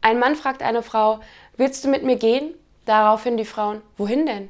Ein Mann fragt eine Frau, willst du mit mir gehen? Daraufhin die Frauen, wohin denn?